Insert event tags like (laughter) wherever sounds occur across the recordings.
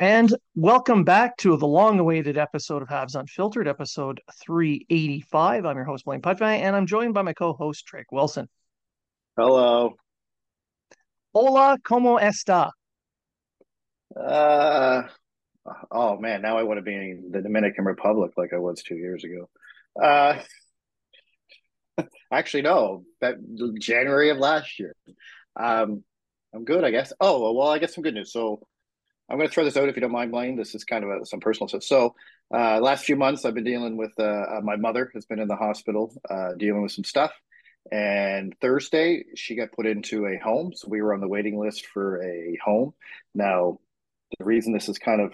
And welcome back to the long awaited episode of Habs Unfiltered, episode 385. I'm your host, Blaine Putney, and I'm joined by my co host, Treg Wilson. Hello. Hola, ¿cómo está? Uh, oh man, now I want to be in the Dominican Republic like I was two years ago. Uh, (laughs) actually, no, that January of last year. Um, I'm good, I guess. Oh well, I guess some good news. So I'm going to throw this out if you don't mind, Blaine. This is kind of a, some personal stuff. So, uh, last few months, I've been dealing with uh, uh, my mother has been in the hospital uh, dealing with some stuff. And Thursday, she got put into a home. So we were on the waiting list for a home. Now, the reason this is kind of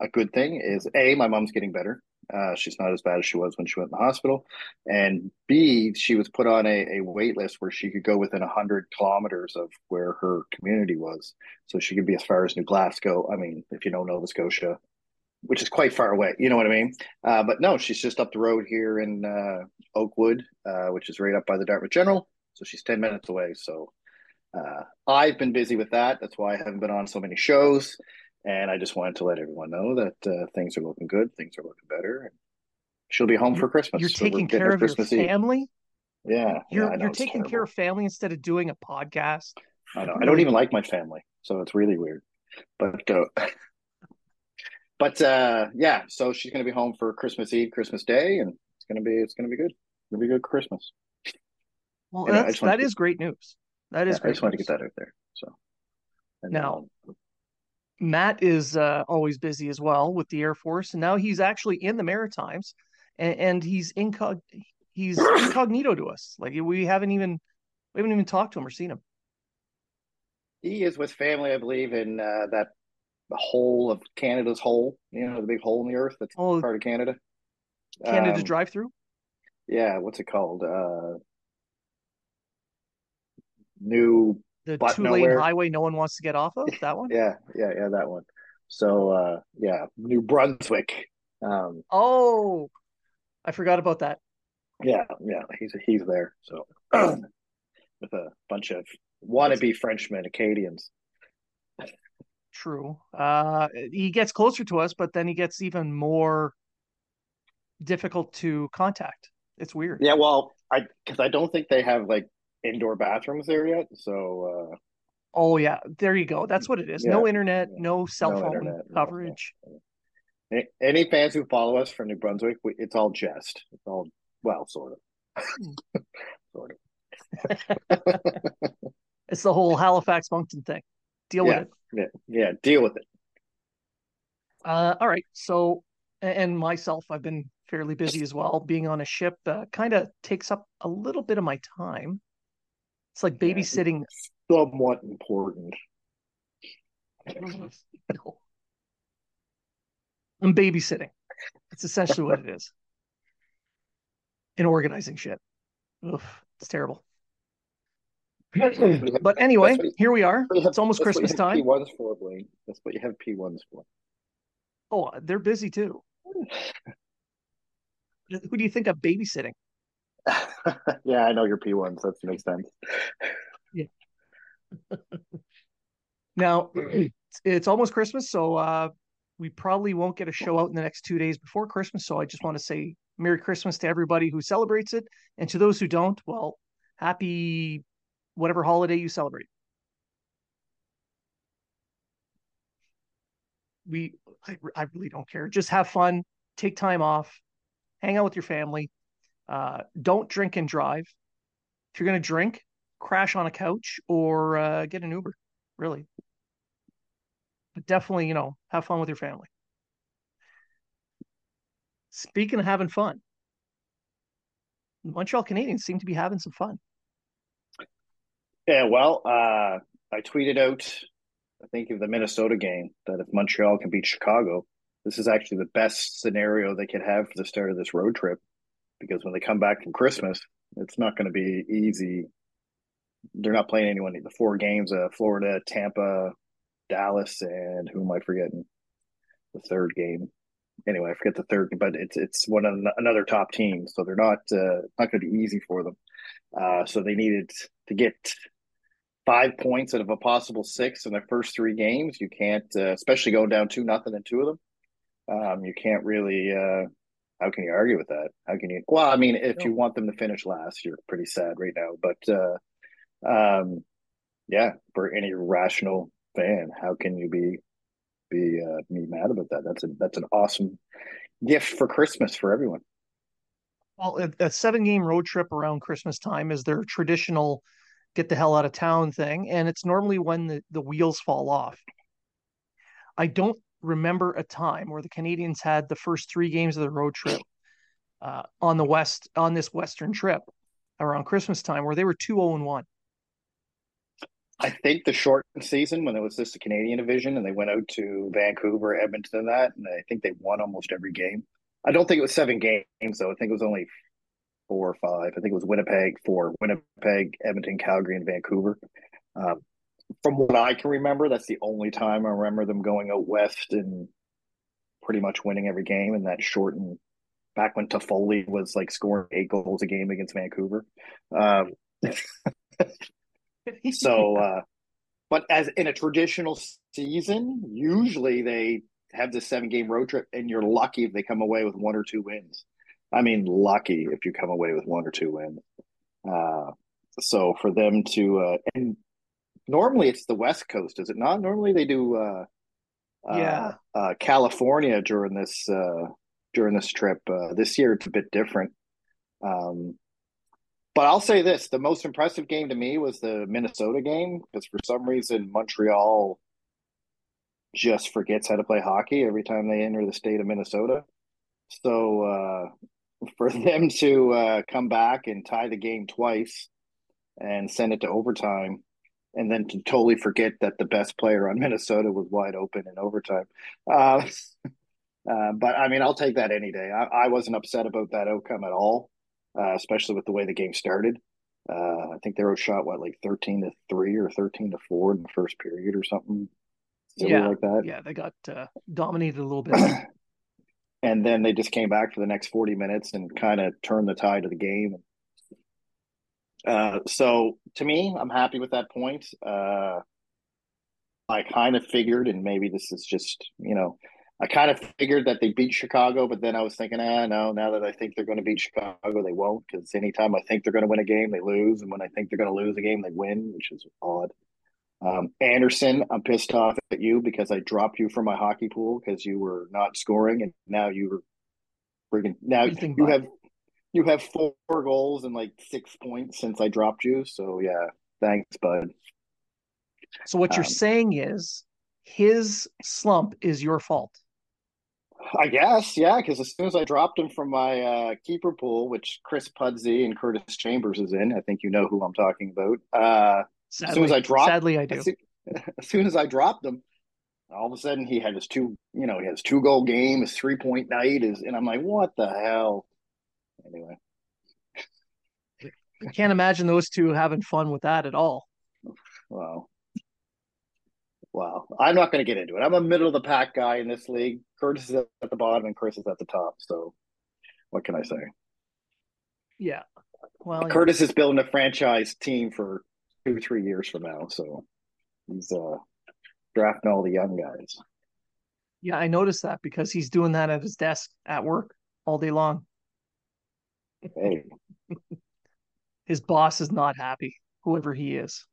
a good thing is a my mom's getting better. Uh, she's not as bad as she was when she went in the hospital. And B, she was put on a, a wait list where she could go within 100 kilometers of where her community was. So she could be as far as New Glasgow. I mean, if you know Nova Scotia, which is quite far away, you know what I mean? Uh, but no, she's just up the road here in uh, Oakwood, uh, which is right up by the Dartmouth General. So she's 10 minutes away. So uh, I've been busy with that. That's why I haven't been on so many shows. And I just wanted to let everyone know that uh, things are looking good. Things are looking better. She'll be home for Christmas. You're so taking care of Christmas your family. Eve. Yeah, you're yeah, you're taking terrible. care of family instead of doing a podcast. I know. I don't even like my family, so it's really weird. But uh, (laughs) but uh, yeah, so she's going to be home for Christmas Eve, Christmas Day, and it's going to be it's going to be good. To be good Christmas. Well, that's, that is great news. That is. Yeah, I just wanted to get that out there. So now, Matt is uh, always busy as well with the Air Force, and now he's actually in the Maritimes, and, and he's incog he's incognito to us. Like we haven't even we haven't even talked to him or seen him. He is with family, I believe, in uh, that the whole of Canada's hole. You know, the big hole in the earth that's oh, part of Canada. Canada um, drive through. Yeah, what's it called? Uh, new the two lane highway no one wants to get off of? That one? (laughs) Yeah yeah yeah that one. So uh yeah new brunswick um oh i forgot about that. Yeah yeah he's he's there so (clears throat) with a bunch of wannabe frenchmen acadians. True. Uh he gets closer to us but then he gets even more difficult to contact. It's weird. Yeah well i because i don't think they have like indoor bathrooms there yet. So, uh, oh yeah, there you go. That's what it is. Yeah, no internet, yeah. no cell no phone internet, coverage. Any fans who follow us from New Brunswick, it's all jest. It's all well, sort of, hmm. (laughs) sort of. (laughs) it's the whole Halifax Moncton thing. Deal with it. Yeah, yeah, deal with it. Uh, all right. So, and myself, I've been fairly busy as well. Being on a ship uh, kind of takes up a little bit of my time. It's like babysitting. Yeah, somewhat important. (laughs) I'm babysitting. It's essentially what it is. In organizing shit. Oof, it's terrible. but anyway, here we are. Have, it's almost Christmas time. P1s for, Blaine. That's what you have P1s for. Oh, they're busy too. (laughs) Who do you think I'm babysitting? (laughs) yeah, I know your P1s. That makes sense. Yeah. now, it's, it's almost Christmas, so uh, we probably won't get a show out in the next two days before Christmas. So I just want to say Merry Christmas to everybody who celebrates it. And to those who don't, well, happy whatever holiday you celebrate. We, I, I really don't care. Just have fun, take time off, hang out with your family, uh, don't drink and drive. If you're going to drink, crash on a couch or uh, get an Uber, really. But definitely, you know, have fun with your family. Speaking of having fun, Montreal Canadiens seem to be having some fun. Yeah, well, uh, I tweeted out, I think of the Minnesota game that if Montreal can beat Chicago, this is actually the best scenario they could have for the start of this road trip because when they come back from Christmas, it's not going to be easy. They're not playing anyone. The four games: uh, Florida, Tampa, Dallas, and who am I forgetting? The third game. Anyway, I forget the third, but it's it's one of another top team, so they're not uh, not going to be easy for them. Uh, so they needed to get five points out of a possible six in their first three games. You can't, uh, especially going down two nothing in two of them. Um, you can't really. Uh, how can you argue with that? How can you? Well, I mean, if no. you want them to finish last, you're pretty sad right now. But uh, um, yeah, for any rational fan, how can you be be uh, be mad about that? That's a that's an awesome gift for Christmas for everyone. Well, a, a seven game road trip around Christmas time is their traditional get the hell out of town thing, and it's normally when the, the wheels fall off. I don't remember a time where the Canadiens had the first three games of the road trip uh, on the west on this western trip around Christmas time where they were two zero oh and one. I think the short season when it was just the Canadian division and they went out to Vancouver, Edmonton, and that, and I think they won almost every game. I don't think it was seven games though. I think it was only four or five. I think it was Winnipeg, four, Winnipeg, Edmonton, Calgary, and Vancouver. Um, from what I can remember, that's the only time I remember them going out west and pretty much winning every game in that short and back when Toffoli was like scoring eight goals a game against Vancouver. Um, (laughs) so, uh, but as in a traditional season, usually they have this seven game road trip, and you're lucky if they come away with one or two wins. I mean, lucky if you come away with one or two wins. Uh, so for them to uh, and normally it's the West Coast, is it not? Normally they do uh, uh yeah uh, California during this uh, during this trip. Uh, this year it's a bit different. Um, but I'll say this: the most impressive game to me was the Minnesota game because for some reason Montreal just forgets how to play hockey every time they enter the state of Minnesota. So uh, for (laughs) them to uh, come back and tie the game twice and send it to overtime, and then to totally forget that the best player on (laughs) Minnesota was wide open in overtime. Uh, (laughs) uh, but I mean, I'll take that any day. I, I wasn't upset about that outcome at all, uh, especially with the way the game started. Uh, I think they were shot what like thirteen to three or thirteen to four in the first period or something. yeah, like that. Yeah, they got uh, dominated a little bit. (clears throat) and then they just came back for the next 40 minutes and kind of turned the tide of the game. Uh, so to me, I'm happy with that point. Uh, I kind of figured, and maybe this is just, you know, I kind of figured that they beat Chicago, but then I was thinking, ah, no, now that I think they're going to beat Chicago, they won't. Because anytime I think they're going to win a game, they lose. And when I think they're going to lose a game, they win, which is odd. Um, Anderson, I'm pissed off at you because I dropped you from my hockey pool because you were not scoring, and now you are freaking now you have you have four goals and like six points since I dropped you. So yeah, thanks, bud. So what you're um, saying is his slump is your fault. I guess, yeah, because as soon as I dropped him from my uh, keeper pool, which Chris Pudsey and Curtis Chambers is in, I think you know who I'm talking about. Uh, Sadly, as soon as I dropped, sadly I do. As soon, (laughs) as soon as I dropped him, all of a sudden he had his two, you know, he has two goal game, his three point night is, and I'm like, what the hell? Anyway, I can't imagine those two having fun with that at all. Wow. Wow. I'm not going to get into it. I'm a middle of the pack guy in this league. Curtis is at the bottom and Chris is at the top. So what can I say? Yeah. Well, Curtis yeah. is building a franchise team for two, three years from now. So he's uh, drafting all the young guys. Yeah, I noticed that because he's doing that at his desk at work all day long. Hey. his boss is not happy, whoever he is.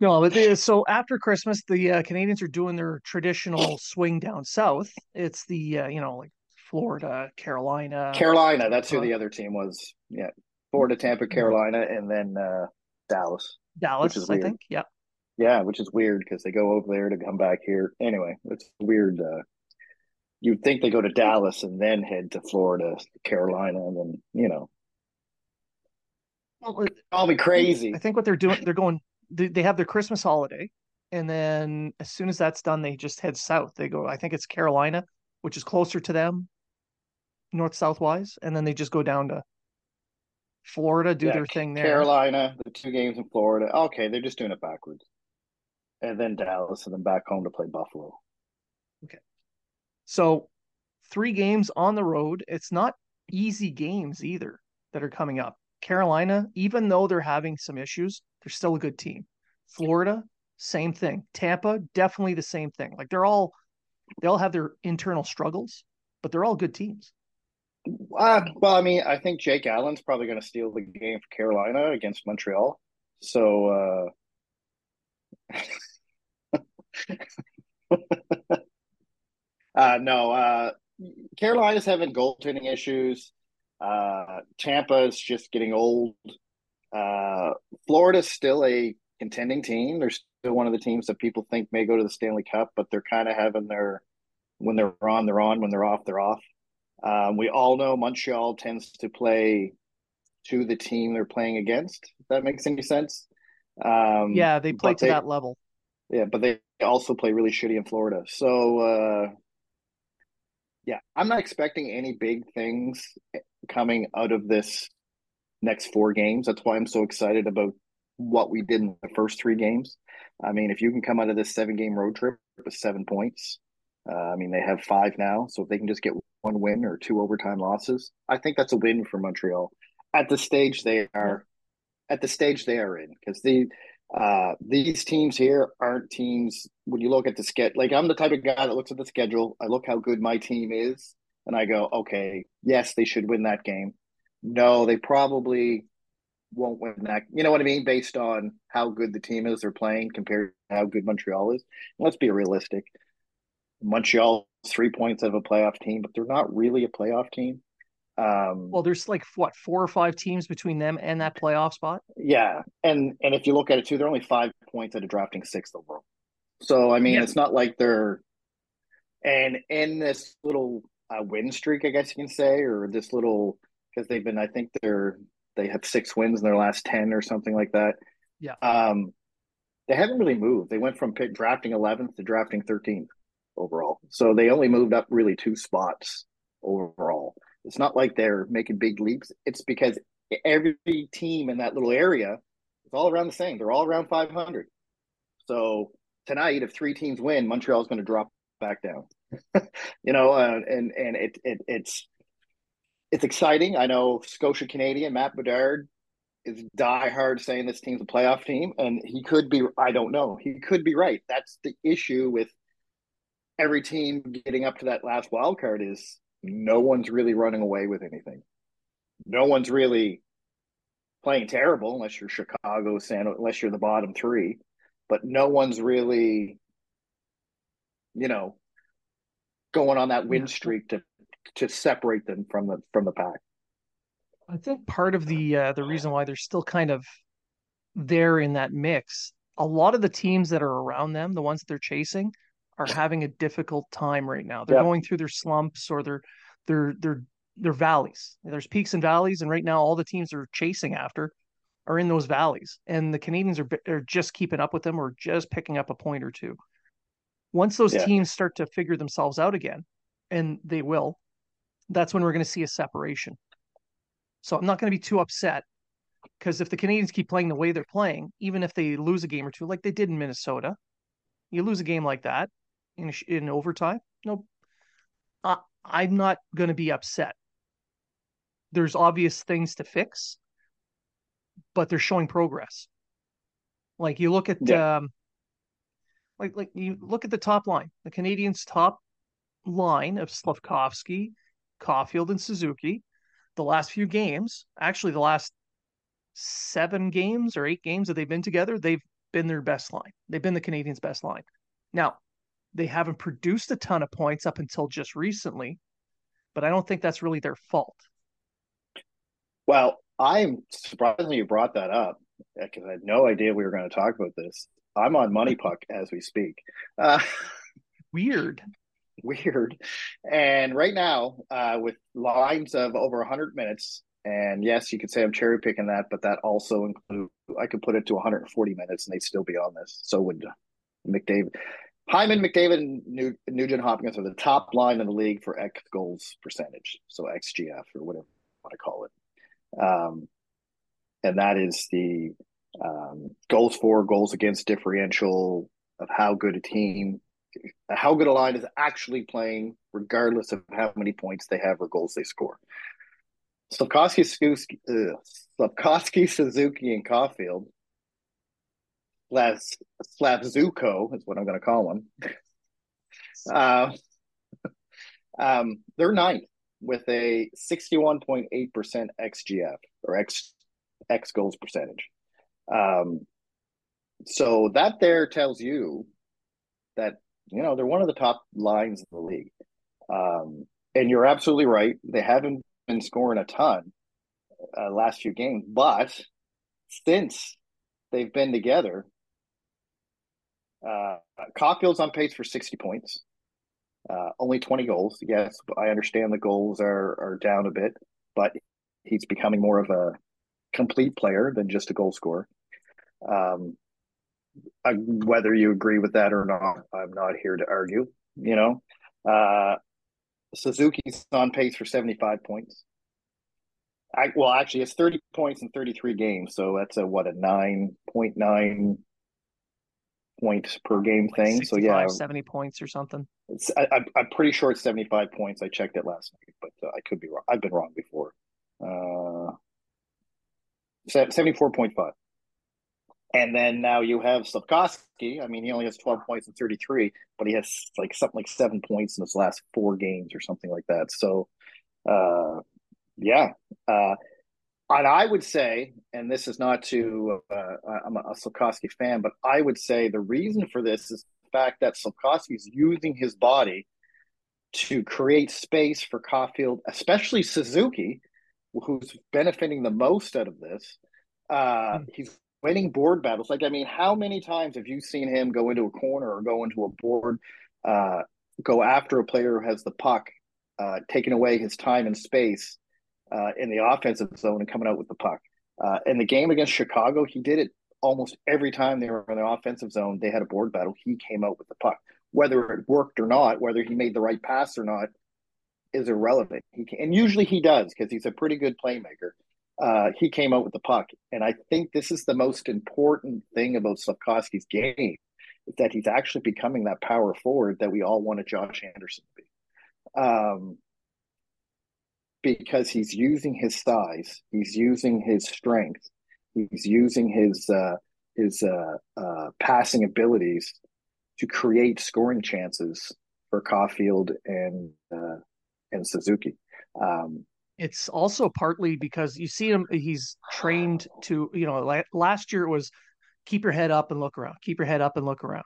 No, but so after Christmas, the uh, Canadiens are doing their traditional swing down south. It's the uh, you know like Florida, Carolina, Carolina. That's who the other team was. Yeah, Florida, Tampa, Carolina, and then uh, Dallas. Dallas, I think. Yeah. Yeah, which is weird because they go over there to come back here. Anyway, it's weird. Uh, you'd think they go to Dallas and then head to Florida, Carolina, and then you know. Well, Call me crazy. I think what they're doing, they're going. They, they have their Christmas holiday, and then as soon as that's done, they just head south. They go. I think it's Carolina, which is closer to them, north south wise, and then they just go down to Florida, do yeah, their thing there. Carolina, the two games in Florida. Okay, they're just doing it backwards, and then Dallas, and then back home to play Buffalo. Okay, so three games on the road. It's not easy games either that are coming up. Carolina, even though they're having some issues, they're still a good team. Florida, same thing. Tampa, definitely the same thing. Like they're all they all have their internal struggles, but they're all good teams. Uh, well, I mean, I think Jake Allen's probably going to steal the game for Carolina against Montreal. So, uh... (laughs) uh no, uh, Carolina's having goaltending issues. Uh, Tampa is just getting old. Uh, Florida's still a contending team. They're still one of the teams that people think may go to the Stanley Cup, but they're kind of having their when they're on, they're on. When they're off, they're off. Um, we all know Montreal tends to play to the team they're playing against. If that makes any sense. Um, yeah, they play to they, that level. Yeah, but they also play really shitty in Florida. So uh, yeah, I'm not expecting any big things coming out of this next four games. That's why I'm so excited about what we did in the first three games. I mean, if you can come out of this seven game road trip with seven points, uh, I mean, they have five now. So if they can just get one win or two overtime losses, I think that's a win for Montreal at the stage they are. At the stage they are in, because the uh, these teams here aren't teams. When you look at the schedule, like I'm the type of guy that looks at the schedule. I look how good my team is, and I go, okay, yes, they should win that game. No, they probably won't win that. You know what I mean? Based on how good the team is they're playing compared to how good Montreal is. Let's be realistic. Montreal three points of a playoff team, but they're not really a playoff team. Um, well, there's like what four or five teams between them and that playoff spot. Yeah, and and if you look at it too, they're only five points out of drafting sixth overall. So I mean, yeah. it's not like they're and in this little uh, win streak, I guess you can say, or this little because they've been, I think they're they have six wins in their last ten or something like that. Yeah. Um, they haven't really moved. They went from pick, drafting 11th to drafting 13th overall. So they only moved up really two spots overall. It's not like they're making big leaps. It's because every team in that little area is all around the same. They're all around 500. So tonight, if three teams win, Montreal's going to drop back down. (laughs) you know, uh, and and it, it it's it's exciting. I know Scotia Canadian Matt Bedard is die hard saying this team's a playoff team, and he could be. I don't know. He could be right. That's the issue with every team getting up to that last wild card is no one's really running away with anything. No one's really playing terrible unless you're Chicago, San, unless you're the bottom three. But no one's really, you know, going on that win streak to to separate them from the from the pack. I think part of the uh, the reason why they're still kind of there in that mix, a lot of the teams that are around them, the ones that they're chasing, are having a difficult time right now. They're yep. going through their slumps or their their their their valleys. There's peaks and valleys, and right now all the teams are chasing after are in those valleys, and the Canadiens are are just keeping up with them or just picking up a point or two. Once those yeah. teams start to figure themselves out again, and they will, that's when we're going to see a separation. So I'm not going to be too upset because if the Canadians keep playing the way they're playing, even if they lose a game or two, like they did in Minnesota, you lose a game like that, in in overtime. No, I, I'm not going to be upset. There's obvious things to fix, but they're showing progress. Like you look at, yeah. um, like like you look at the top line, the Canadiens' top line of Slafkovsky, Caufield, and Suzuki. The last few games, actually, the last seven games or eight games that they've been together, they've been their best line. They've been the Canadiens' best line. Now, they haven't produced a ton of points up until just recently, but I don't think that's really their fault. Well, I'm surprised you brought that up because I had no idea we were going to talk about this. I'm on MoneyPuck as we speak. Uh, (laughs) weird. Weird. And right now, uh, with lines of over 100 minutes, And yes, you could say I'm cherry picking that, but that also include I could put it to 140 minutes and they'd still be on this. So would McDavid. Hyman, McDavid, and Nugent Hopkins are the top line in the league for X goals percentage, so XGF or whatever you want to call it. Um, and that is the um, goals for, goals against differential of how good a team, how good a line is actually playing, regardless of how many points they have or goals they score. Slafkovsky, Slafkovsky, Suzuki, and Caufield Slav, Slavzuko is what I'm going to call them. (laughs) Uh, (laughs) um, they're ninth with a 61.8% XGF or X X goals percentage. Um, so that there tells you that you know they're one of the top lines in the league. Um, and you're absolutely right; they haven't been scoring a ton uh, last few games, but since they've been together, uh, Caufield's on pace for 60 points. Uh, only 20 goals. Yes, I understand the goals are are down a bit, but he's becoming more of a complete player than just a goal scorer. Um, I, whether you agree with that or not, I'm not here to argue. You know, uh, Suzuki's on pace for 75 points. I, well, actually, it's 30 points in 33 games, so that's a what a 9.9 points per game thing. So yeah, 70 points or something. I, am pretty sure it's 75 points. I checked it last night, but uh, I could be wrong. I've been wrong before. Uh, 74.5. And then now you have Slafkovsky. I mean, he only has 12 points in 33, but he has like something like seven points in his last four games or something like that. So, uh, yeah. Uh, and I would say, and this is not to, uh, I'm a, a Slafkovsky fan, but I would say the reason for this is the fact that Slafkovsky is using his body to create space for Caufield, especially Suzuki, who's benefiting the most out of this. Uh, mm. He's winning board battles. Like, I mean, how many times have you seen him go into a corner or go into a board, uh, go after a player who has the puck, uh, taking away his time and space uh, in the offensive zone and coming out with the puck? Uh, in the game against Chicago, he did it almost every time they were in the offensive zone. They had a board battle. He came out with the puck, whether it worked or not, whether he made the right pass or not is irrelevant. He can, and usually he does because he's a pretty good playmaker. Uh, he came out with the puck, and I think this is the most important thing about Slafkovsky's game is that he's actually becoming that power forward that we all wanted Josh Anderson to be. Um, because he's using his size, he's using his strength, he's using his uh, his uh, uh, passing abilities to create scoring chances for Caufield and uh, and Suzuki. Um, it's also partly because you see him; he's trained to, you know, last year it was keep your head up and look around, keep your head up and look around.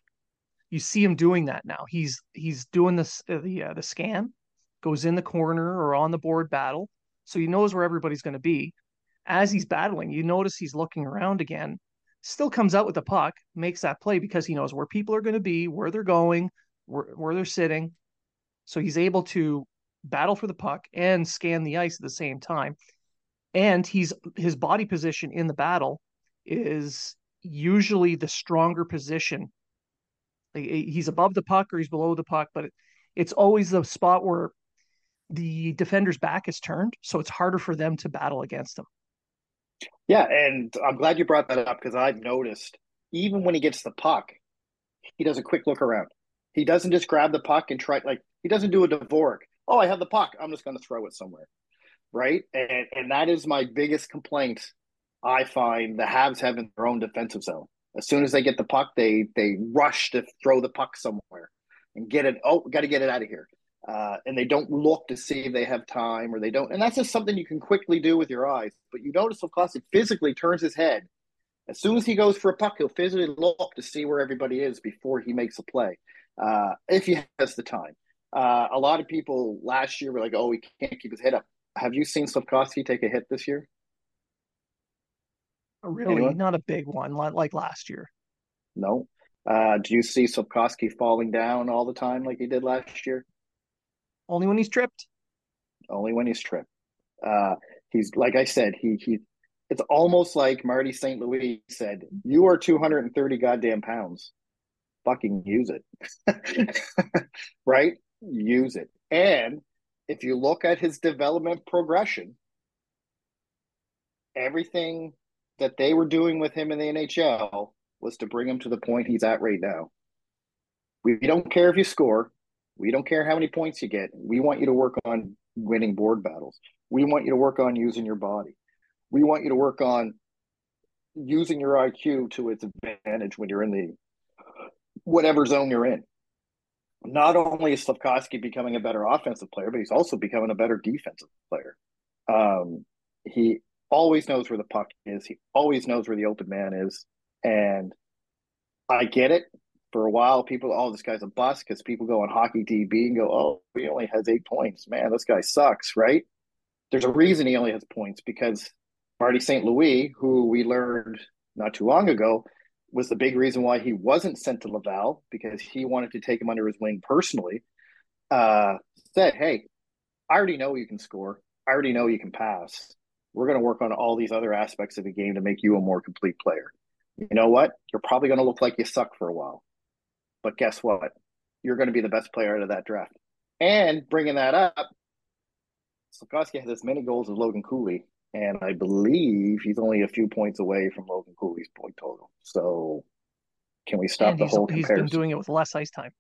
You see him doing that now. He's he's doing this uh, the uh, the scan, goes in the corner or on the board battle, so he knows where everybody's going to be. As he's battling, you notice he's looking around again. Still comes out with the puck, makes that play because he knows where people are going to be, where they're going, where, where they're sitting. So he's able to battle for the puck and scan the ice at the same time. And he's his body position in the battle is usually the stronger position. He's above the puck or he's below the puck, but it's always the spot where the defender's back is turned, so it's harder for them to battle against him. Yeah, and I'm glad you brought that up because I've noticed even when he gets the puck, he does a quick look around. He doesn't just grab the puck and try like he doesn't do a Dvorak oh, I have the puck. I'm just going to throw it somewhere. Right. And, and that is my biggest complaint. I find the Habs have in their own defensive zone. As soon as they get the puck, they they rush to throw the puck somewhere and get it. Oh, got to get it out of here. Uh, and they don't look to see if they have time or they don't. And that's just something you can quickly do with your eyes. But you notice, of physically turns his head. As soon as he goes for a puck, he'll physically look to see where everybody is before he makes a play, uh, if he has the time. Uh, a lot of people last year were like, "Oh, he can't keep his head up." Have you seen Slafkovsky take a hit this year? Really, Anyone? not a big one like last year. No. Uh, do you see Slafkovsky falling down all the time like he did last year? Only when he's tripped. Only when he's tripped. Uh, He's like I said, he he. It's almost like Marty St. Louis said, "You are 230 goddamn pounds. Fucking use it, (laughs) right? Use it." And if you look at his development progression, everything that they were doing with him in the NHL was to bring him to the point he's at right now. We don't care if you score. We don't care how many points you get. We want you to work on winning board battles. We want you to work on using your body. We want you to work on using your IQ to its advantage when you're in the whatever zone you're in. Not only is Slafkovsky becoming a better offensive player, but he's also becoming a better defensive player. Um, he always knows where the puck is. He always knows where the open man is. And I get it. For a while, people, oh, this guy's a bust because people go on hockey DB and go, oh, he only has eight points. Man, this guy sucks, right? There's a reason he only has points because Marty St. Louis, who we learned not too long ago, was the big reason why he wasn't sent to Laval because he wanted to take him under his wing personally. Uh, said, hey, I already know you can score. I already know you can pass we're going to work on all these other aspects of the game to make you a more complete player. You know what? You're probably going to look like you suck for a while. But guess what? You're going to be the best player out of that draft. And bringing that up, Slafkovsky has as many goals as Logan Cooley. And I believe he's only a few points away from Logan Cooley's point total. So can we stop and the whole he's comparison? been doing it with less ice time.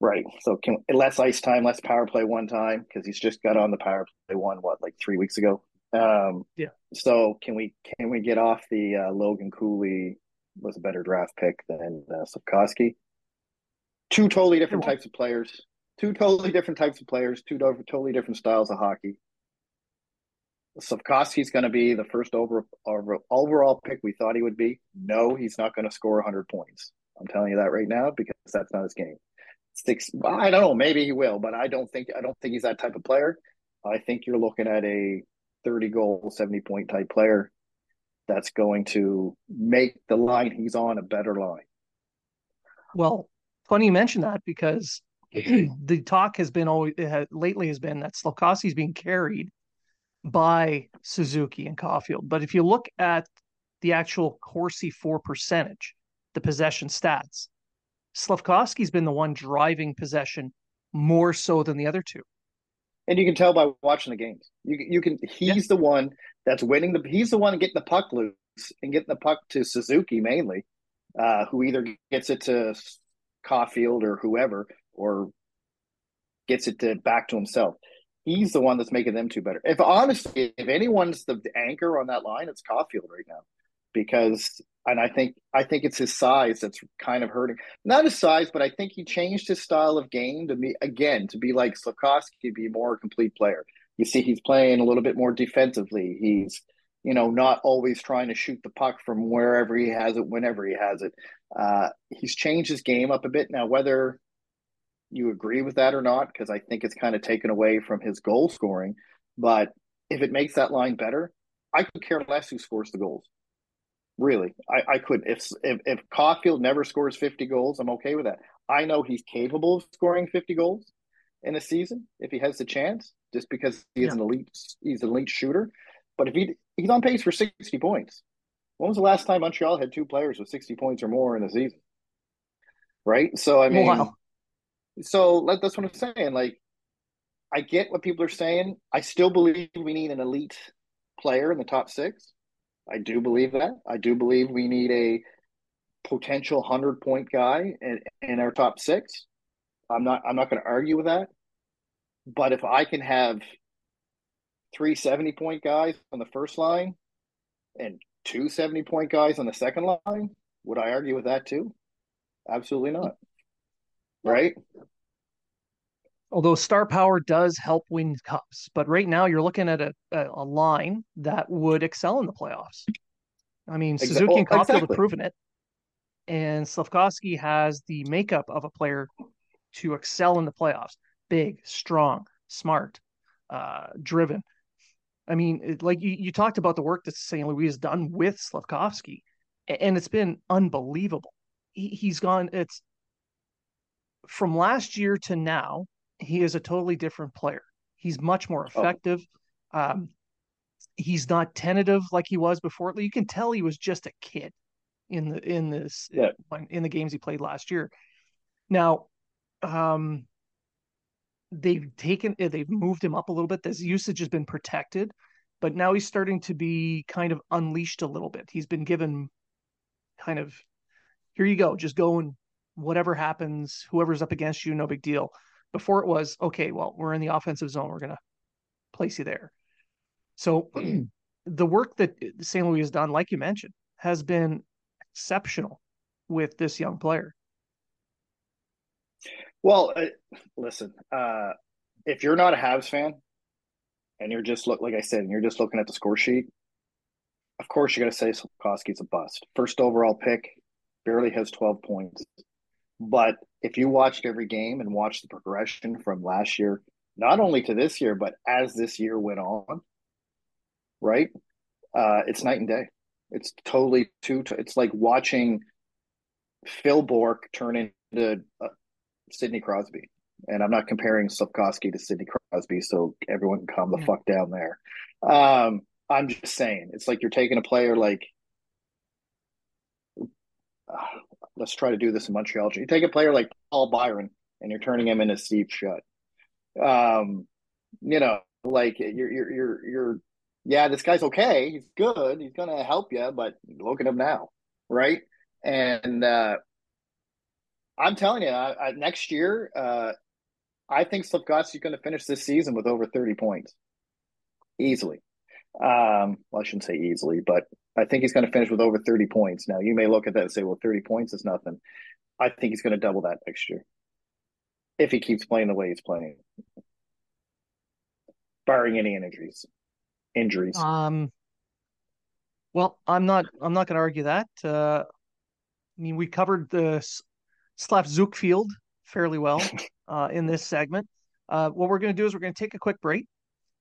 Right. So can less ice time, less power play one time because he's just got on the power play one what like three weeks ago. Um, yeah. So can we can we get off the uh, Logan Cooley was a better draft pick than uh, Slafkovsky? Two totally different types of players. Two totally different types of players. Two totally different styles of hockey. Slafkovsky's going to be the first over, over overall pick we thought he would be. No, he's not going to score 100 points. I'm telling you that right now because that's not his game. Six, I don't know. Maybe he will, but I don't think I don't think he's that type of player. I think you're looking at a 30 goal, 70 point type player that's going to make the line he's on a better line. Well, funny you mention that because (clears throat) the talk has been always has, lately has been that is being carried by Suzuki and Caufield. But if you look at the actual Corsi for percentage, the possession stats, Slafkovsky's been the one driving possession more so than the other two and you can tell by watching the games. You you can he's yeah. the one that's winning the he's the one getting the puck loose and getting the puck to Suzuki mainly, uh, who either gets it to Caufield or whoever or gets it to back to himself. He's the one that's making them two better. If honestly, if anyone's the anchor on that line, it's Caufield right now because and I think I think it's his size that's kind of hurting. Not his size, but I think he changed his style of game to be again to be like Slafkovsky, be more complete player. You see, he's playing a little bit more defensively. He's you know not always trying to shoot the puck from wherever he has it, whenever he has it. Uh, he's changed his game up a bit now. Whether you agree with that or not, because I think it's kind of taken away from his goal scoring. But if it makes that line better, I could care less who scores the goals. Really, I, I could. If, if if Caufield never scores fifty goals, I'm okay with that. I know he's capable of scoring fifty goals in a season if he has the chance, just because he is yeah. an elite. He's an elite shooter. But if he he's on pace for sixty points, when was the last time Montreal had two players with sixty points or more in a season? Right. So I mean, wow. so that's what I'm saying. Like, I get what people are saying. I still believe we need an elite player in the top six. I do believe that. I do believe we need a potential hundred point guy in, in our top six. I'm not. I'm not going to argue with that. But if I can have three 70 point guys on the first line and two 70 point guys on the second line, would I argue with that too? Absolutely not. Right? although star power does help win cups, but right now you're looking at a, a, line that would excel in the playoffs. I mean, exactly. Suzuki and Caufield exactly. have proven it, and Slafkovsky has the makeup of a player to excel in the playoffs: big, strong, smart, uh, driven. I mean, it, like you, you talked about the work that St. Louis has done with Slafkovsky, and it's been unbelievable. He, he's gone. It's from last year to now he is a totally different player. He's much more oh. effective. Oh. Um, he's not tentative like he was before. You can tell he was just a kid in the in this yeah. in the games he played last year. Now, um, they've taken eh, they've moved him up a little bit. His usage has been protected, but now he's starting to be kind of unleashed a little bit. He's been given kind of here you go, just go and whatever happens, whoever's up against you, no big deal. Before it was okay, well, we're in the offensive zone, we're gonna place you there. So (clears throat) the work that St. Louis has done, like you mentioned, has been exceptional with this young player. Well, uh, listen, uh, if you're not a Habs fan and you're just look like I said, and you're just looking at the score sheet, of course you're going to say Slafkovsky's a bust. First overall pick, barely has 12 points. But if you watched every game and watched the progression from last year, not only to this year, but as this year went on, right? Uh, it's night and day. It's totally too. It's like watching Phil Bourque turn into uh, Sidney Crosby, and I'm not comparing Slafkovsky to Sidney Crosby, so everyone can calm the yeah. fuck down there. Um, I'm just saying, it's like you're taking a player like. Uh, (sighs) let's try to do this in Montreal. You take a player like Paul Byron, and you're turning him into Steve Shutt. Um, you know, like you're you're you're you're yeah, this guy's okay. He's good. He's going to help you, but look at him now, right? And uh, I'm telling you, I, I, next year, uh, I think Slafkovsky's going to finish this season with over 30 points easily. Um, well, I shouldn't say easily, but I think he's going to finish with over 30 points. Now, you may look at that and say, well, 30 points is nothing. I think he's going to double that next year if he keeps playing the way he's playing, barring any injuries injuries. Um, well, I'm not. I'm not going to argue that. Uh, I mean, we covered the SlafZukField fairly well (laughs) uh, in this segment. Uh, what we're going to do is we're going to take a quick break,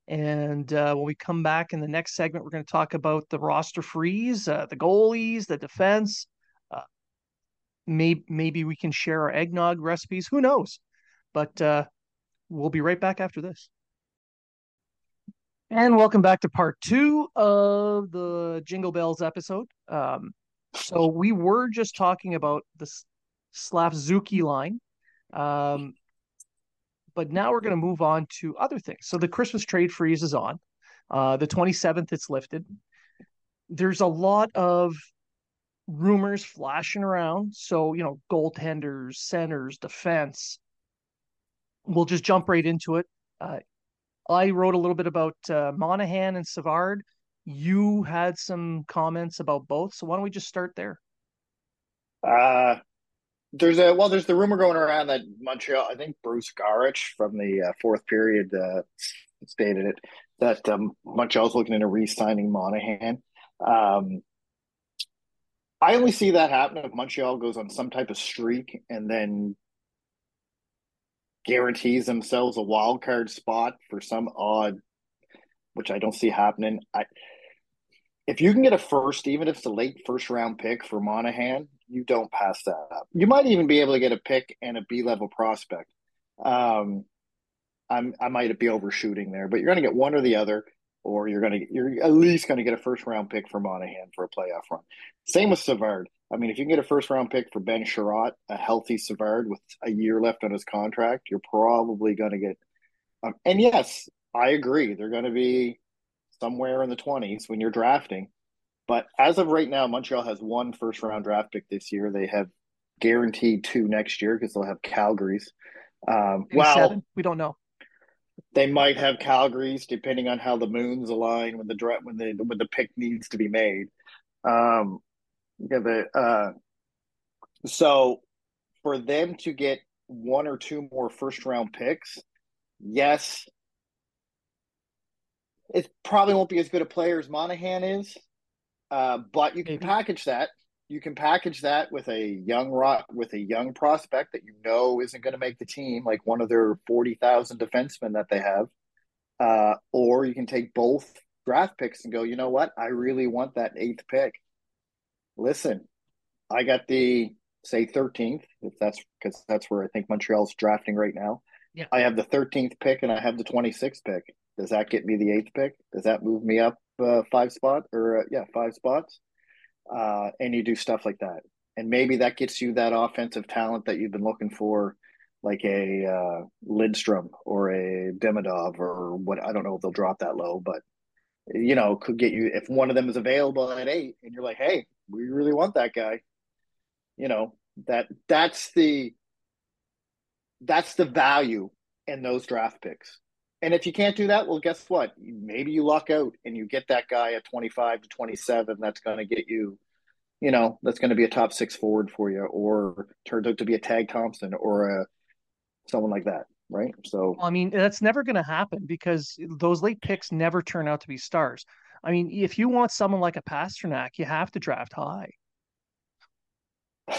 and uh, when we come back in the next segment, we're going to talk about the roster freeze, uh, the goalies, the defense. Uh, maybe maybe we can share our eggnog recipes. Who knows? But uh, we'll be right back after this. And welcome back to part two of the Jingle Bells episode. Um, so we were just talking about the Slafzuki line, um, but now we're going to move on to other things. So the Christmas trade freeze is on. Uh, the 27th, it's lifted. There's a lot of rumors flashing around. So, you know, goaltenders, centers, defense. We'll just jump right into it. Uh, I wrote a little bit about uh, Monahan and Savard. You had some comments about both, so why don't we just start there? Uh there's a well, there's the rumor going around that Montreal. I think Bruce Garrioch from the uh, fourth period uh, stated it that um, Montreal's looking into re-signing Monahan. Um, I only see that happen if Montreal goes on some type of streak and then guarantees themselves a wild card spot for some odd, which I don't see happening. I if you can get a first, even if it's a late first round pick for Monahan, you don't pass that up. You might even be able to get a pick and a B level prospect. Um, I'm I might be overshooting there, but you're going to get one or the other, or you're going to you're at least going to get a first round pick for Monahan for a playoff run. Same with Savard. I mean, if you can get a first round pick for Ben Chiarot, a healthy Savard with a year left on his contract, you're probably going to get. Um, and yes, I agree. They're going to be somewhere in the 20s when you're drafting. But as of right now, Montreal has one first round draft pick this year. They have guaranteed two next year because they'll have Calgary's. Um, well, seven. we don't know. They might have Calgary's depending on how the moons align when the draft when the when the pick needs to be made. Um, yeah, the uh, so for them to get one or two more first round picks, yes, it probably won't be as good a player as Monahan is, uh, but you can Maybe. package that. You can package that with a young rock with a young prospect that you know isn't going to make the team, like one of their forty thousand defensemen that they have, uh, or you can take both draft picks and go. You know what? I really want that eighth pick listen, I got the say 13th, if that's because that's where I think Montreal's drafting right now. Yeah. I have the 13th pick and I have the 26th pick. Does that get me the eighth pick? Does that move me up uh, five spot or uh, yeah, five spots? Uh, and you do stuff like that, and maybe that gets you that offensive talent that you've been looking for, like a uh, Lindstrom or a Demidov or what. I don't know if they'll drop that low, but you know, could get you if one of them is available at eight, and you're like, hey, we really want that guy. You know that that's the that's the value in those draft picks. And if you can't do that, well, guess what? Maybe you luck out and you get that guy at 25 to 27 that's going to get you, you know, that's going to be a top six forward for you, or turns out to be a Tage Thompson or a someone like that, right? So, I mean, that's never going to happen because those late picks never turn out to be stars. I mean, if you want someone like a Pastrnak, you have to draft high. (laughs)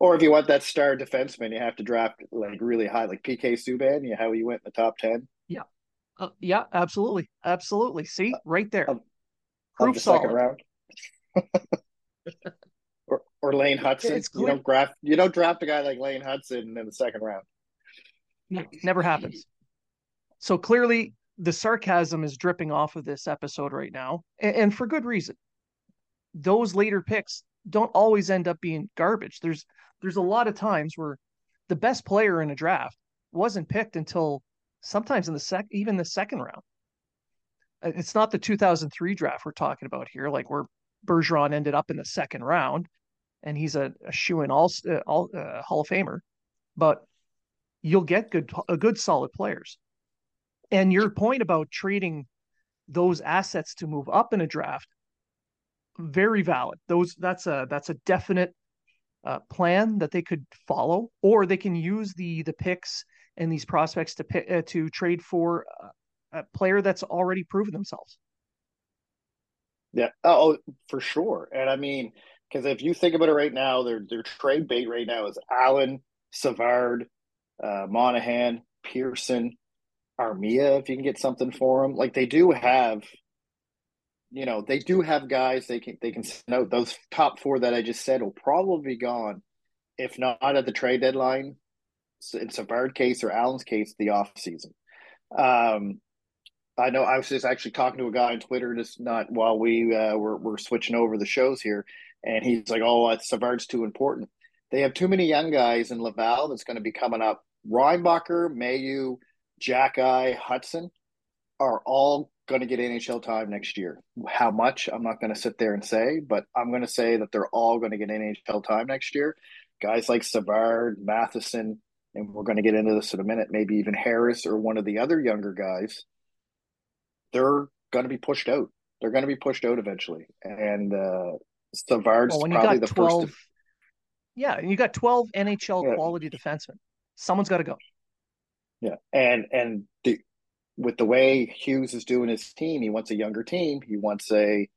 or if you want that star defenseman, you have to draft like really high, like PK Subban. You know, how he went in the top ten. Yeah, uh, yeah, absolutely, absolutely. See, right there, of, Proof of the solid. second round. (laughs) or, or Lane Hutson. You don't draft you don't draft a guy like Lane Hutson in the second round. No, never happens. So clearly, the sarcasm is dripping off of this episode right now, and, and for good reason. Those later picks don't always end up being garbage. There's there's a lot of times where the best player in a draft wasn't picked until sometimes in the sec even the second round. Uh, it's not the 2003 draft we're talking about here, like where Bergeron ended up in the second round, and he's a, a shoe in all, uh, all uh, Hall of Famer, but you'll get good a good solid players. And your point about trading those assets to move up in a draft very valid. Those that's a that's a definite uh, plan that they could follow, or they can use the the picks and these prospects to pick, uh, to trade for a player that's already proven themselves. Yeah. Oh, oh for sure. And I mean, because if you think about it right now, their their trade bait right now is Allen, Savard, uh, Monahan, Pearson, Armia. If you can get something for them, like they do have you know, they do have guys they can they can note those top four that I just said will probably be gone, if not at the trade deadline. In Savard case or Allen's case, the off season. Um, I know I was just actually talking to a guy on Twitter just not while we uh, were were switching over the shows here, and he's like, "Oh, Savard's too important." They have too many young guys in Laval that's going to be coming up. Reinbacher, Mailloux, Xhekaj, Hutson." are all going to get NHL time next year. How much? I'm not going to sit there and say, but I'm going to say that they're all going to get NHL time next year. Guys like Savard, Matheson, and we're going to get into this in a minute, maybe even Harris or one of the other younger guys, they're going to be pushed out. They're going to be pushed out eventually. And uh, Savard's well, probably the 12, first. To... Yeah, you got 12 NHL yeah. quality defensemen. Someone's got to go. Yeah, and and the with the way Hughes is doing his team, he wants a younger team. He wants a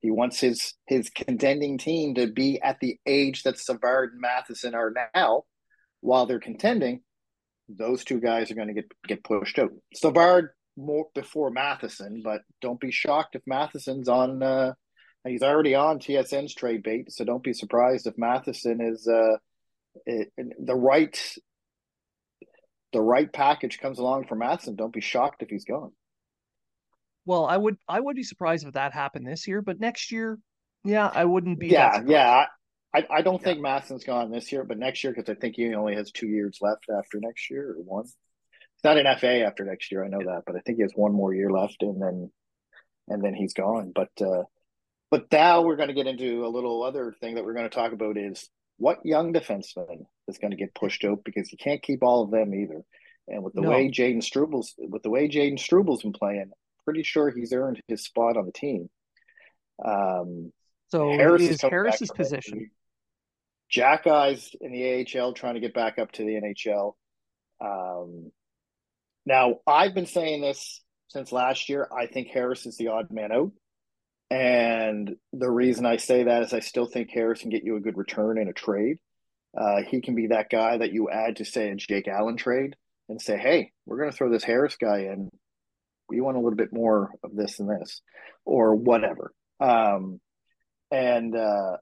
he wants his his contending team to be at the age that Savard and Matheson are now, while they're contending. Those two guys are going to get get pushed out. Savard more before Matheson, but don't be shocked if Matheson's on. Uh, he's already on TSN's trade bait, so don't be surprised if Matheson is uh, it, the right the right package comes along for Matheson, don't be shocked if he's gone. Well, I would I would be surprised if that happened this year, but next year, yeah, I wouldn't be. Yeah, yeah. I, I don't yeah. think Matheson's gone this year, but next year because I think he only has two years left after next year or one. It's not an FA after next year, I know that, but I think he has one more year left, and then and then he's gone. But uh, but now we're going to get into a little other thing that we're going to talk about is what young defenseman is going to get pushed out because you can't keep all of them either. And with the no. way Jayden Struble's with the way Jayden Struble's been playing, pretty sure he's earned his spot on the team. Um, so Harris is Harris's position. Xhekaj's in the AHL trying to get back up to the NHL. Um, now I've been saying this since last year. I think Harris is the odd man out. And the reason I say that is I still think Harris can get you a good return in a trade. Uh, he can be that guy that you add to, say, a Jake Allen trade and say, hey, we're going to throw this Harris guy in. We want a little bit more of this and this, or whatever. Um, and uh,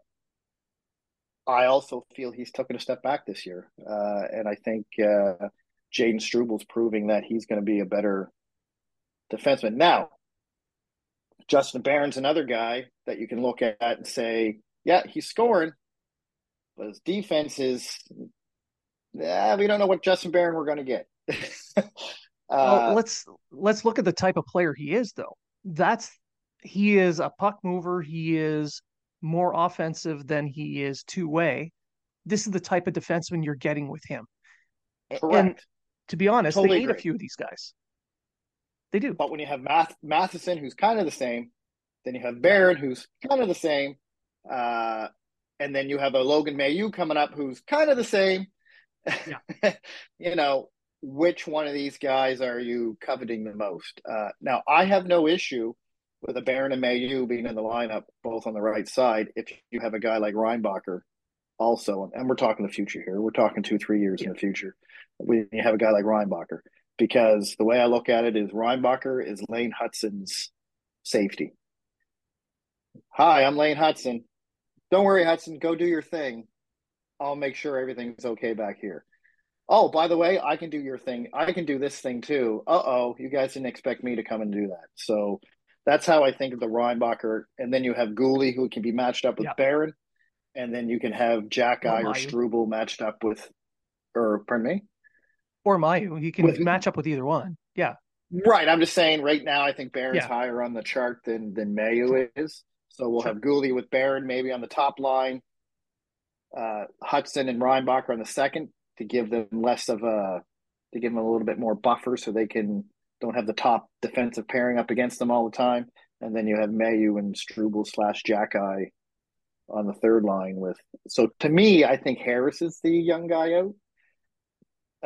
I also feel he's taken a step back this year. Uh, and I think uh, Jayden Struble's proving that he's going to be a better defenseman. Now, Justin Barron's another guy that you can look at and say, yeah, he's scoring, but his defense is, yeah, we don't know what Justin Barron we're going to get. (laughs) uh, well, let's let's look at the type of player he is, though. That's he is a puck mover. He is more offensive than he is two way. This is the type of defenseman you're getting with him. Correct. And to be honest, Totally they need a few of these guys. They do. But when you have Math- Matheson, who's kind of the same, then you have Barron, who's kind of the same, uh, and then you have a Logan Mailloux coming up, who's kind of the same. Yeah. (laughs) you know, which one of these guys are you coveting the most? Uh, now, I have no issue with a Barron and Mailloux being in the lineup, both on the right side. If you have a guy like Reinbacher, also, and we're talking the future here, we're talking two, three years in the future. When you have a guy like Reinbacher, because the way I look at it is Reinbacher is Lane Hutson's safety. Hi, I'm Lane Hutson. Don't worry, Hutson, go do your thing. I'll make sure everything's okay back here. Oh, by the way, I can do your thing. I can do this thing too. Uh oh, you guys didn't expect me to come and do that. So that's how I think of the Reinbacher. And then you have Guhle, who can be matched up with. Barron. And then you can have Xhekaj or Mailloux. Struble matched up with, or pardon me? Or Mailloux, he can With- match up with either one. Yeah. Right. I'm just saying right now I think Barron's Yeah. higher on the chart than than Mailloux is. So we'll Sure. have Guhle with Barron maybe on the top line, uh, Hutson and Reinbacher on the second to give them less of a to give them a little bit more buffer so they can don't have the top defensive pairing up against them all the time. And then you have Mailloux and Struble slash Xhekaj on the third line with so to me I think Harris is the young guy out.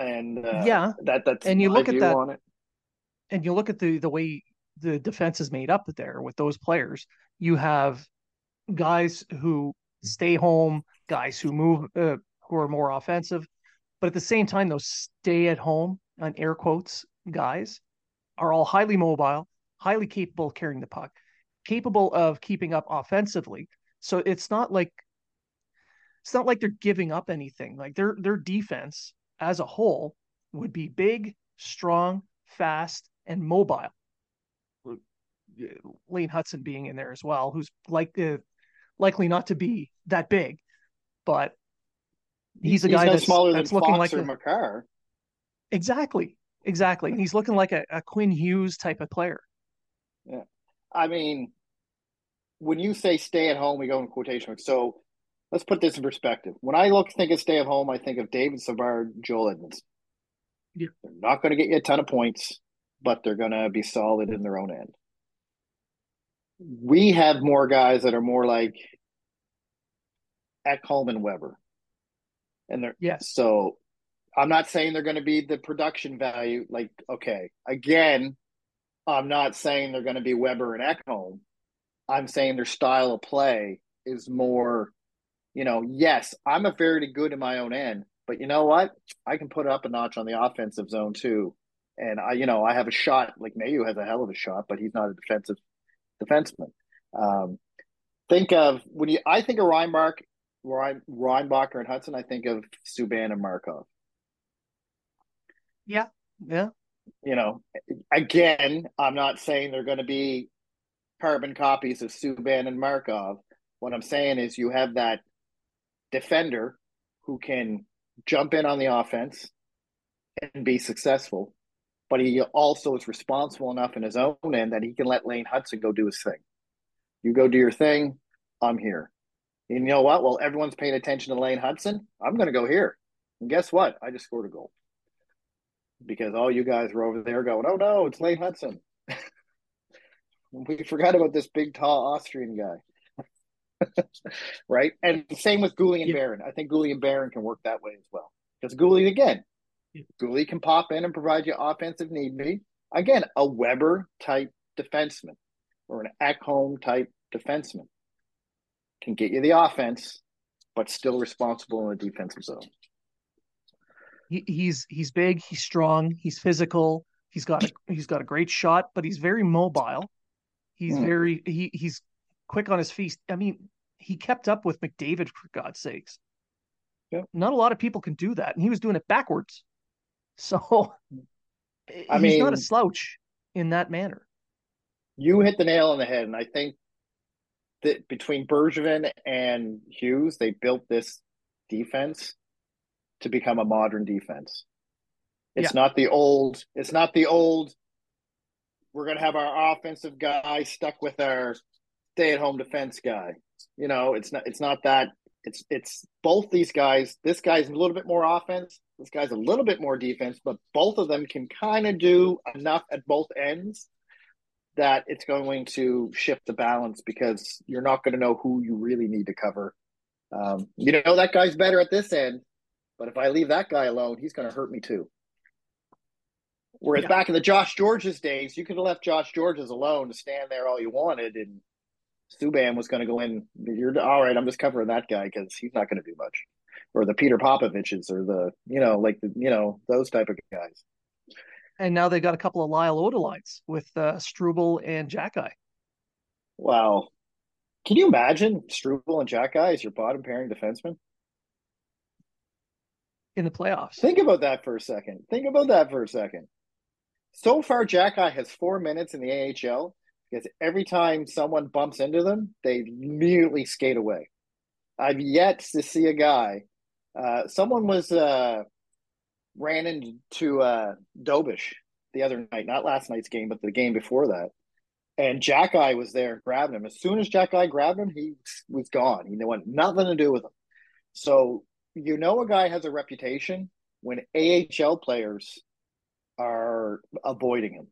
And uh, Yeah. that that's And you look at that- on it. and you look at the the way the defense is made up there with those players you have guys who stay home guys who move uh, who are more offensive but at the same time those stay at home on air quotes guys are all highly mobile highly capable of carrying the puck capable of keeping up offensively so it's not like it's not like they're giving up anything like their their defense as a whole would be big strong fast and mobile. Lane Hutson being in there as well, who's like uh, likely not to be that big, but he's a guy no that's, smaller that's than looking Fox like or a, Makar. exactly, exactly, and he's looking like a, a Quinn Hughes type of player. Yeah, I mean, when you say stay at home, we go in quotation marks. So let's put this in perspective. When I look think of stay at home, I think of David Savard, Joel Edmundson. Yeah. They're not going to get you a ton of points, but they're going to be solid in their own end. We have more guys that are more like Ekholm and Weber. And they're Yes, so I'm not saying they're going to be the production value. Like, okay, again, I'm not saying they're going to be Weber and Ekholm. I'm saying their style of play is more, you know, yes, I'm a very good in my own end, but you know what? I can put up a notch on the offensive zone too. And I, you know, I have a shot like Mailloux has a hell of a shot, but he's not a defensive defenseman. Um, think of when you, I think of Reinbach, Rein, Reinbacher and Hutson, I think of Subban and Markov. Yeah, yeah, you know, again, I'm not saying they're going to be carbon copies of Subban and Markov. What I'm saying is you have that defender who can jump in on the offense and be successful, but he also is responsible enough in his own end that he can let Lane Hutson go do his thing. You go do your thing, I'm here. And you know what? Well, everyone's paying attention to Lane Hutson. I'm going to go here. And guess what? I just scored a goal because all you guys were over there going, "Oh no, it's Lane Hutson." (laughs) we forgot about this big, tall Austrian guy, (laughs) right? And same with Guhle and Yeah. Barron. I think Guhle and Barron can work that way as well because Guhle again, Yeah. Guhle can pop in and provide you offense if need be. Again, a Weber type defenseman or an Ekholm type defenseman can get you the offense, but still responsible in the defensive zone. he, he's he's big, he's strong, he's physical, he's got a, he's got a great shot, but he's very mobile. He's Mm. very he he's quick on his feet. I mean, he kept up with McDavid for God's sakes. Yep. Not a lot of people can do that, and he was doing it backwards. (laughs) So I mean he's not a slouch in that manner. You hit the nail on the head, and I think that between Bergevin and Hughes, they built this defense to become a modern defense. It's not the old. It's not the old. We're gonna have our offensive guy stuck with our stay-at-home defense guy. You know, it's not. It's not that. It's it's both these guys. This guy's a little bit more offense. This guy's a little bit more defense, but both of them can kind of do enough at both ends that it's going to shift the balance because you're not going to know who you really need to cover. Um, you know that guy's better at this end, but if I leave that guy alone, he's going to hurt me too. Whereas Yeah. back in the Josh Gorges days, you could have left Josh Gorges alone to stand there all you wanted, and Subban was going to go in. You're all right. I'm just covering that guy because he's not going to do much, or the Peter Popoviches, or the you know like the you know those type of guys. And now they got a couple of Lyle Odeleins with uh, Struble and Xhekaj. Wow, can you imagine Struble and Xhekaj as your bottom pairing defenseman? in the playoffs. Think about that for a second. Think about that for a second. So far, Xhekaj has four minutes in the AHL because every time someone bumps into them, they immediately skate away. I've yet to see a guy. Uh, someone was uh, ran into uh, Dobeš the other night, not last night's game, but the game before that. And Xhekaj was there grabbed him. As soon as Xhekaj grabbed him, he was gone. He wanted nothing to do with him. So you know a guy has a reputation when AHL players are avoiding him.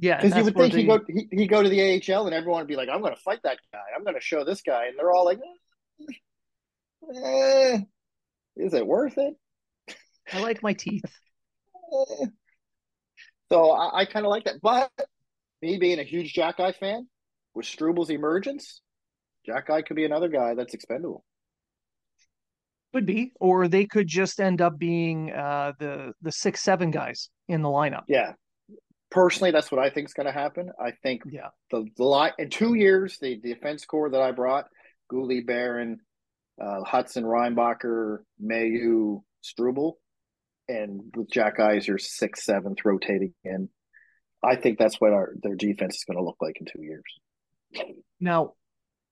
Yeah, Because you would think he the- go he, he go to the AHL and everyone would be like, I'm going to fight that guy. I'm going to show this guy, and they're all like, eh, Is it worth it? I like my teeth. Eh. So I, I kind of like that. But me being a huge Xhekaj fan, with Struble's emergence, Xhekaj could be another guy that's expendable. Could be, or they could just end up being uh, the the six seven guys in the lineup. Yeah. Personally, that's what I think is going to happen. I think Yeah, the, the line in two years, the defense core that I brought, Guhle, Barron, uh, Hutson, Reinbacher, Mailloux, Struble, and with Jack your sixth, seventh rotating in. I think that's what our their defense is going to look like in two years. Now,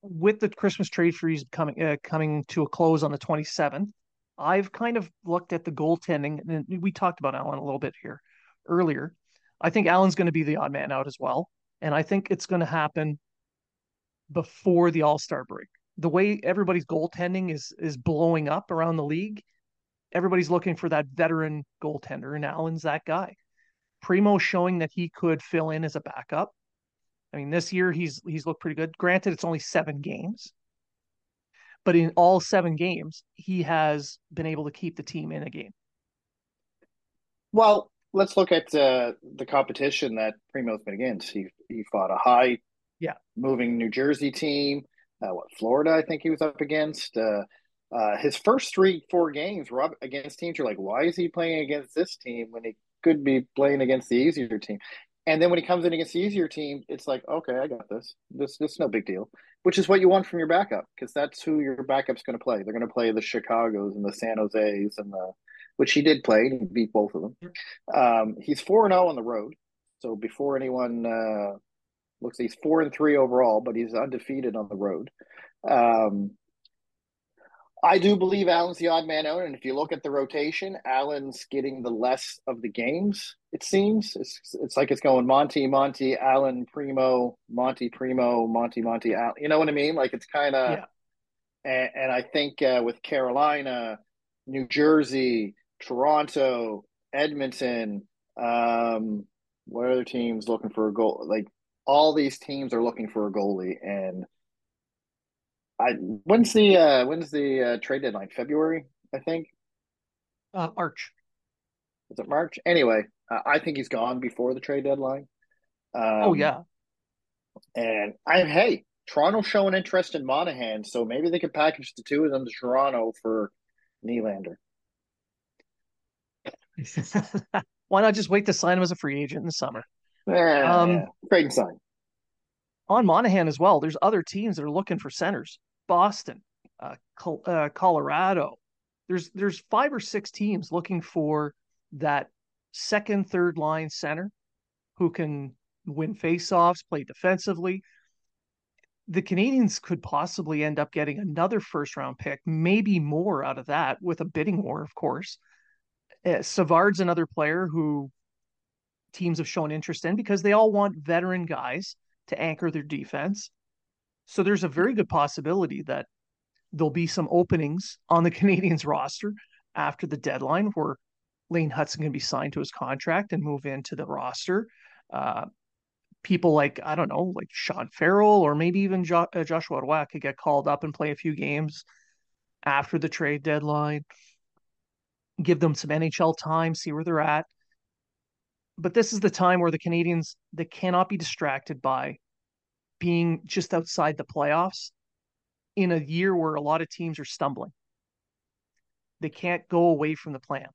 with the Christmas trade freeze coming uh, coming to a close on the 27th, I've kind of looked at the goaltending, and we talked about Allen a little bit here earlier. I think Allen's going to be the odd man out as well, and I think it's going to happen before the All Star break. The way everybody's goaltending is is blowing up around the league, everybody's looking for that veteran goaltender, and Allen's that guy. Primeau showing that he could fill in as a backup. I mean, this year he's he's looked pretty good. Granted, it's only seven games, but in all seven games, he has been able to keep the team in a game. Well, let's look at uh, the competition that Primeau's been against. He he fought a high, Yeah. moving New Jersey team. Uh, what Florida? I think he was up against. Uh, uh, his first three, four games were up against teams. You're like, why is he playing against this team when he could be playing against the easier team? And then when he comes in against the easier team, it's like, okay, I got this. This this is no big deal. Which is what you want from your backup because that's who your backup's going to play. They're going to play the Chicago's and the San Jose's and the which he did play. and He beat both of them. Um, he's four and zero on the road. So before anyone uh, looks, he's four and three overall, but he's undefeated on the road. Um, I do believe Allen's the odd man out, and if you look at the rotation, Allen's getting the less of the games. It seems it's it's like it's going Monty, Monty, Allen, Primeau, Monty, Primeau, Monty, Monty, Allen. You know what I mean? Like it's kind of, Yeah. and, and I think uh, with Carolina, New Jersey, Toronto, Edmonton, um, what other teams looking for a goal? Like all these teams are looking for a goalie, and I when's the uh, when's the uh, trade deadline? February, I think. Uh, March. Is it March? Anyway, uh, I think he's gone before the trade deadline. Um, oh yeah, and I hey, Toronto showing interest in Monahan, so maybe they could package the two of them to Toronto for Nylander. (laughs) why not just wait to sign him as a free agent in the summer? Yeah, Um, yeah. Great and sign. On Monahan as well, there's other teams that are looking for centers. Boston, uh, Col- uh, Colorado, there's there's five or six teams looking for that second, third line center who can win faceoffs, play defensively. The Canadiens could possibly end up getting another first round pick, maybe more out of that with a bidding war, of course. Uh, Savard's another player who teams have shown interest in because they all want veteran guys to anchor their defense. So there's a very good possibility that there'll be some openings on the (laughs) Canadiens roster after the deadline where Lane Hudson can be signed to his contract and move into the roster. Uh, people like I don't know, like Sean Farrell or maybe even jo- uh, Joshua Roy could get called up and play a few games after the trade deadline. Give them some NHL time, see where they're at. But this is the time where the Canadiens they cannot be distracted by being just outside the playoffs in a year where a lot of teams are stumbling. They can't go away from the plan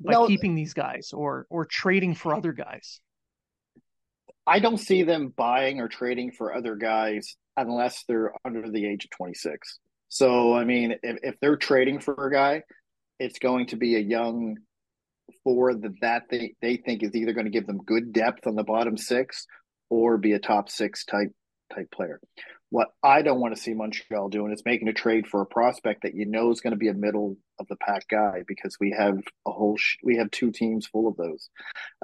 by no, keeping these guys or or trading for other guys. I don't see them buying or trading for other guys unless they're under the age of 26. So, I mean, if, if they're trading for a guy, it's going to be a young forward that, that they, they think is either going to give them good depth on the bottom six or be a top six type type player. What I don't want to see Montreal doing is making a trade for a prospect that you know is going to be a middle of the pack guy because we have a whole sh- we have two teams full of those,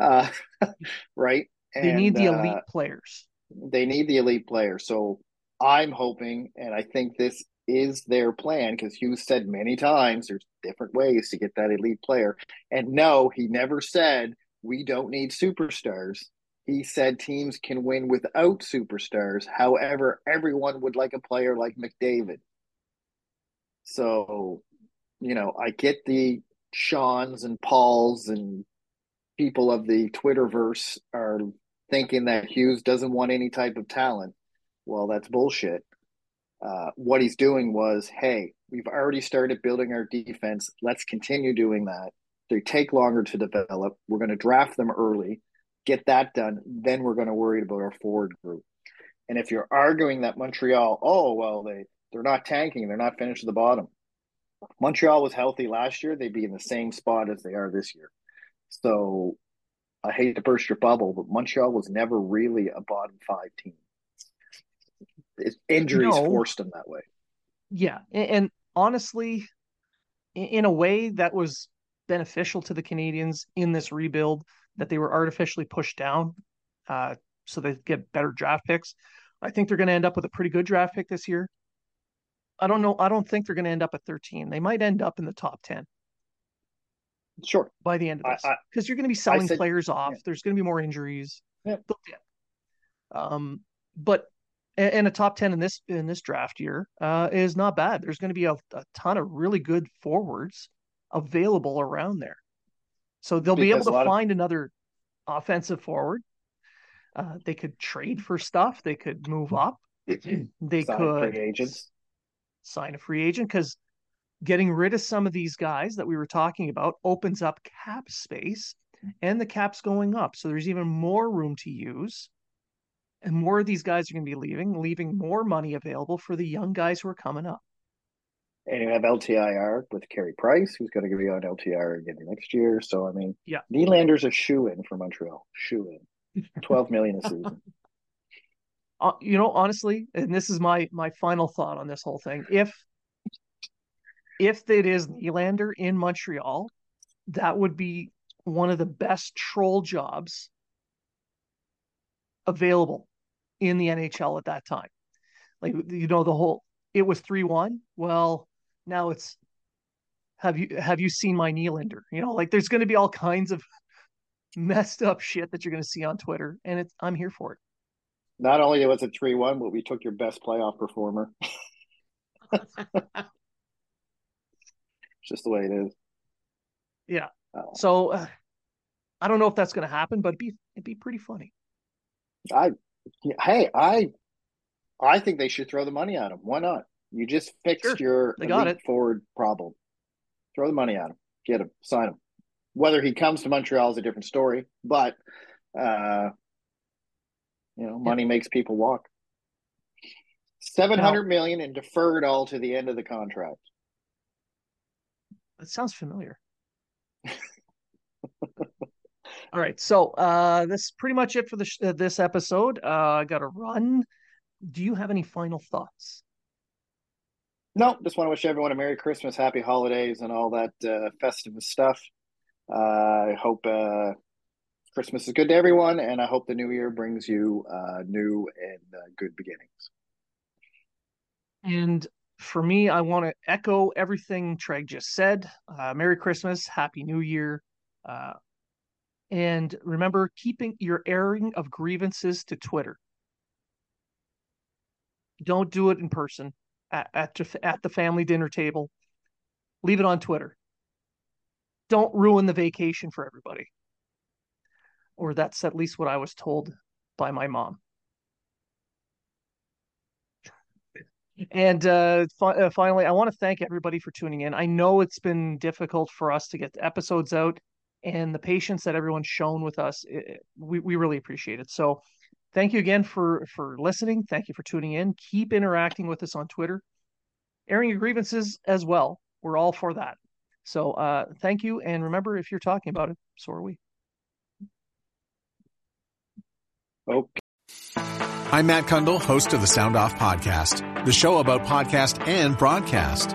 uh, (laughs) right? And, they need the elite uh, players. They need the elite players. So I'm hoping, and I think this is their plan because Hughes said many times there's different ways to get that elite player. And no, he never said we don't need superstars he said teams can win without superstars. However, everyone would like a player like McDavid. So, you know, I get the Sean's and Paul's and people of the Twitterverse are thinking that Hughes doesn't want any type of talent. Well, that's bullshit. Uh, what he's doing was, hey, we've already started building our defense. Let's continue doing that. They take longer to develop. We're going to draft them early get that done, then we're going to worry about our forward group. And if you're arguing that Montreal, oh well, they they're not tanking, they're not finished at the bottom. Montreal was healthy last year; they'd be in the same spot as they are this year. So, I hate to burst your bubble, but Montreal was never really a bottom five team. Injuries no. forced them that way. Yeah, and, and honestly, in a way, that was beneficial to the Canadiens in this rebuild that they were artificially pushed down uh, so they get better draft picks. I think they're going to end up with a pretty good draft pick this year. I don't know. I don't think they're going to end up at 13. They might end up in the top 10. Sure. By the end of this, because you're going to be selling said, players off. Yeah. There's going to be more injuries. Yeah. Um, but and a top 10 in this in this draft year uh, is not bad. There's going to be a, a ton of really good forwards available around there. So they'll because be able to find of... another offensive forward. Uh, they could trade for stuff. They could move up. (clears throat) they sign could free agents. sign a free agent because getting rid of some of these guys that we were talking about opens up cap space and the cap's going up. So there's even more room to use. And more of these guys are going to be leaving, leaving more money available for the young guys who are coming up. And you have LTIR with Carey Price, who's going to be on LTIR again next year. So I mean, yeah, Nylander's a shoe in for Montreal. Shoe in, twelve million a (laughs) season. Uh, you know, honestly, and this is my my final thought on this whole thing. If if it is Nylander in Montreal, that would be one of the best troll jobs available in the NHL at that time. Like you know, the whole it was three one. Well, now it's have you have you seen my Nylander? You know, like there's going to be all kinds of (laughs) messed up shit that you're going to see on Twitter, and it's I'm here for it. Not only was it three one, but we took your best playoff performer. (laughs) it's just the way it is. Yeah. Uh, so uh, I don't know if that's going to happen, but it'd be it'd be pretty funny. I hey I I think they should throw the money at him. Why not? You just fixed sure. your they got it. forward problem. Throw the money at him. Get him. Sign him. Whether he comes to Montreal is a different story, but uh, you know, money yeah. makes people walk. Seven hundred million and deferred all to the end of the contract. That sounds familiar. All right, so uh, this is pretty much it for the sh- uh, this episode. Uh, I got to run. Do you have any final thoughts? No, just want to wish everyone a Merry Christmas, Happy Holidays, and all that uh, festive stuff. Uh, I hope uh, Christmas is good to everyone, and I hope the new year brings you uh, new and uh, good beginnings. And for me, I want to echo everything Treg just said. Uh, Merry Christmas, Happy New Year. And remember, keeping your airing of grievances to Twitter. Don't do it in person at, at, at the family dinner table. Leave it on Twitter. Don't ruin the vacation for everybody. Or that's at least what I was told by my mom. And uh, fi- uh, finally, I want to thank everybody for tuning in. I know it's been difficult for us to get the episodes out, and the patience that everyone's shown with us, it, we we really appreciate it. So, thank you again for for listening. Thank you for tuning in. Keep interacting with us on Twitter, airing your grievances as well. We're all for that. So, uh, thank you, and remember, if you're talking about it, so are we. Okay. I'm Matt Cundill, host of the Sound Off Podcast, the show about podcast and broadcast.